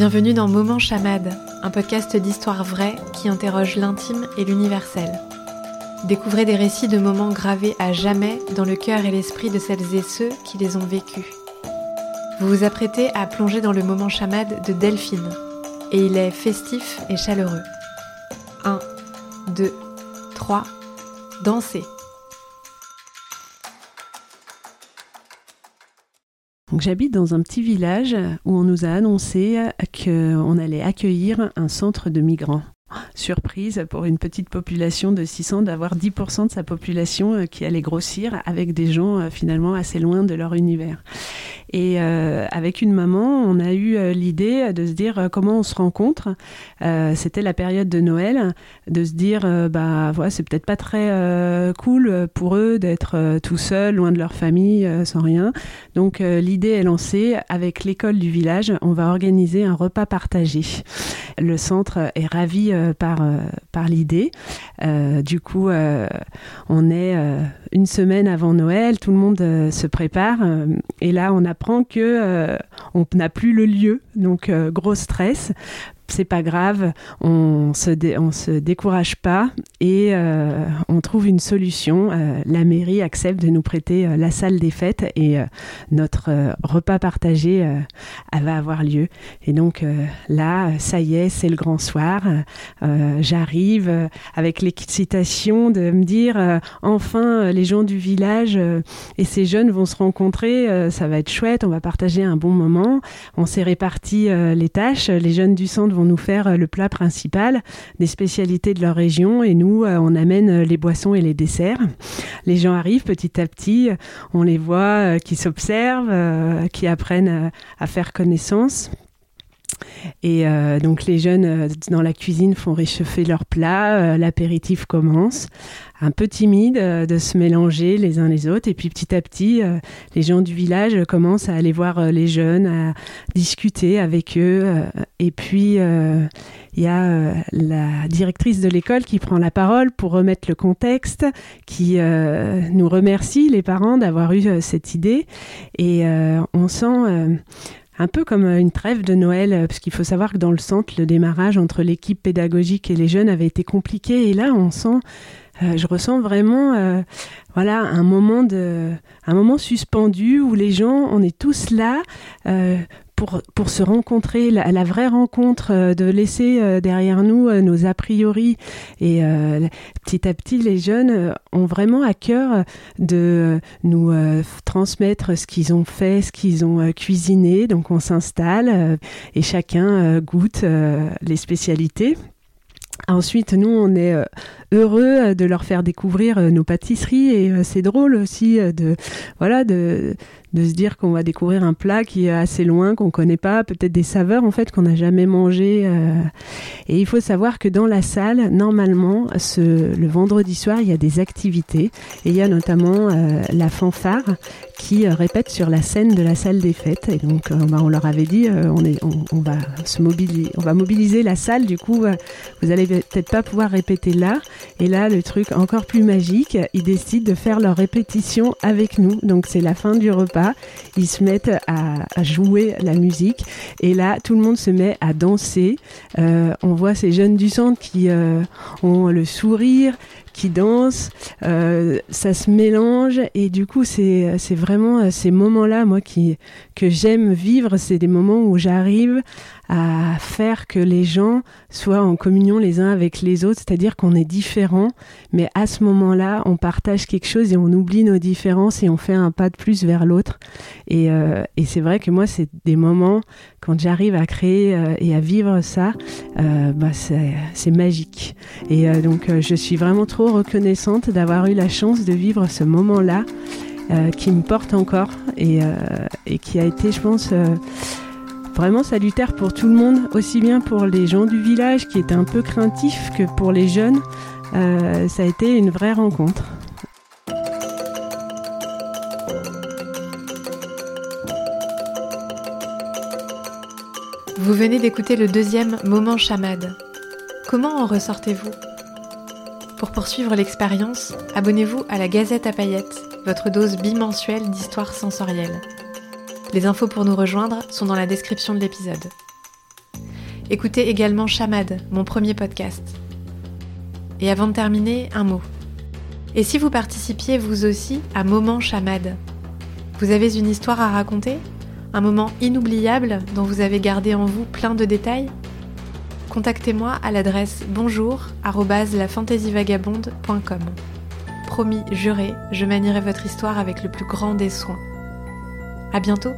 Bienvenue dans Moment Chamade, un podcast d'histoire vraie qui interroge l'intime et l'universel. Découvrez des récits de moments gravés à jamais dans le cœur et l'esprit de celles et ceux qui les ont vécus. Vous vous apprêtez à plonger dans le moment chamade de Delphine, et il est festif et chaleureux. 1, 2, 3, dansez. J'habite dans un petit village où on nous a annoncé qu'on allait accueillir un centre de migrants. Surprise pour une petite population de 600 d'avoir 10% de sa population euh, qui allait grossir avec des gens euh, finalement assez loin de leur univers. Et euh, avec une maman, on a eu l'idée de se dire comment on se rencontre. C'était la période de Noël, de se dire bah voilà, c'est peut-être pas très cool pour eux d'être tout seuls, loin de leur famille, sans rien. Donc l'idée est lancée avec l'école du village. On va organiser un repas partagé. Le centre est ravi par, par l'idée. du coup, on est une semaine avant Noël, tout le monde se prépare. et là, on apprend que euh, on n'a plus le lieu, donc euh, gros stress c'est pas grave, on se, on se décourage pas et euh, on trouve une solution. Euh, la mairie accepte de nous prêter euh, la salle des fêtes et notre repas partagé va avoir lieu. Et donc là, ça y est, c'est le grand soir. J'arrive avec l'excitation de me dire enfin les gens du village et ces jeunes vont se rencontrer, ça va être chouette, on va partager un bon moment. On s'est réparti les tâches, les jeunes du centre vont nous faire euh, le plat principal, des spécialités de leur région, et nous, euh, on amène euh, les boissons et les desserts. Les gens arrivent petit à petit, on les voit qui s'observent, qui apprennent à faire connaissance. Et donc les jeunes dans la cuisine font réchauffer leurs plats, l'apéritif commence un peu timide euh, de se mélanger les uns les autres. Et puis petit à petit, euh, les gens du village commencent à aller voir euh, les jeunes, à discuter avec eux. et puis, il y a la directrice de l'école qui prend la parole pour remettre le contexte, qui nous remercie, les parents, d'avoir eu cette idée. Et on sent un peu comme une trêve de Noël, parce qu'il faut savoir que dans le centre, le démarrage entre l'équipe pédagogique et les jeunes avait été compliqué. Et là, on sent euh, je ressens vraiment euh, voilà un moment de un moment suspendu où les gens on est tous là euh, pour, se rencontrer, la, vraie rencontre, de laisser derrière nous nos a priori. Et petit à petit, les jeunes ont vraiment à cœur de nous transmettre ce qu'ils ont fait, ce qu'ils ont cuisiné. Donc on s'installe et chacun goûte les spécialités. Ensuite, nous, on est heureux euh, de leur faire découvrir euh, nos pâtisseries et euh, c'est drôle aussi de voilà de, de se dire qu'on va découvrir un plat qui est assez loin, qu'on connaît pas, peut-être des saveurs en fait qu'on n'a jamais mangé. Et il faut savoir que dans la salle, normalement, le vendredi soir, il y a des activités et il y a notamment la fanfare qui répète sur la scène de la salle des fêtes. Et donc, bah, on leur avait dit, on, va se mobiliser, on va mobiliser la salle. Du coup, vous allez peut-être pas pouvoir répéter là, et là, le truc encore plus magique, ils décident de faire leur répétition avec nous. Donc c'est la fin du repas. Ils se mettent à, jouer la musique. Et là, tout le monde se met à danser. Euh, on voit ces jeunes du centre qui euh, ont le sourire, qui dansent, euh, ça se mélange et du coup c'est c'est vraiment ces moments-là moi qui que j'aime vivre, c'est des moments où j'arrive à faire que les gens soient en communion les uns avec les autres, c'est-à-dire qu'on est différents, mais à ce moment-là, on partage quelque chose et on oublie nos différences et on fait un pas de plus vers l'autre. Et, euh, c'est vrai que moi, c'est des moments, quand j'arrive à créer euh, et à vivre ça, euh, bah c'est magique. Et donc, je suis vraiment trop reconnaissante d'avoir eu la chance de vivre ce moment-là. Qui me porte encore et, et, qui a été, je pense, vraiment salutaire pour tout le monde, aussi bien pour les gens du village qui étaient un peu craintifs que pour les jeunes. Euh, ça a été une vraie rencontre. Vous venez d'écouter le deuxième moment chamade. Comment en ressortez-vous? Pour poursuivre l'expérience, abonnez-vous à la Gazette à paillettes, votre dose bimensuelle d'histoire sensorielle. Les infos pour nous rejoindre sont dans la description de l'épisode. Écoutez également Chamade, mon premier podcast. Et avant de terminer, un mot. Et si vous participiez vous aussi à Moment Chamade Vous avez une histoire à raconter? Un moment inoubliable dont vous avez gardé en vous plein de détails? Contactez-moi à l'adresse bonjour Promis, juré, je manierai votre histoire avec le plus grand des soins. À bientôt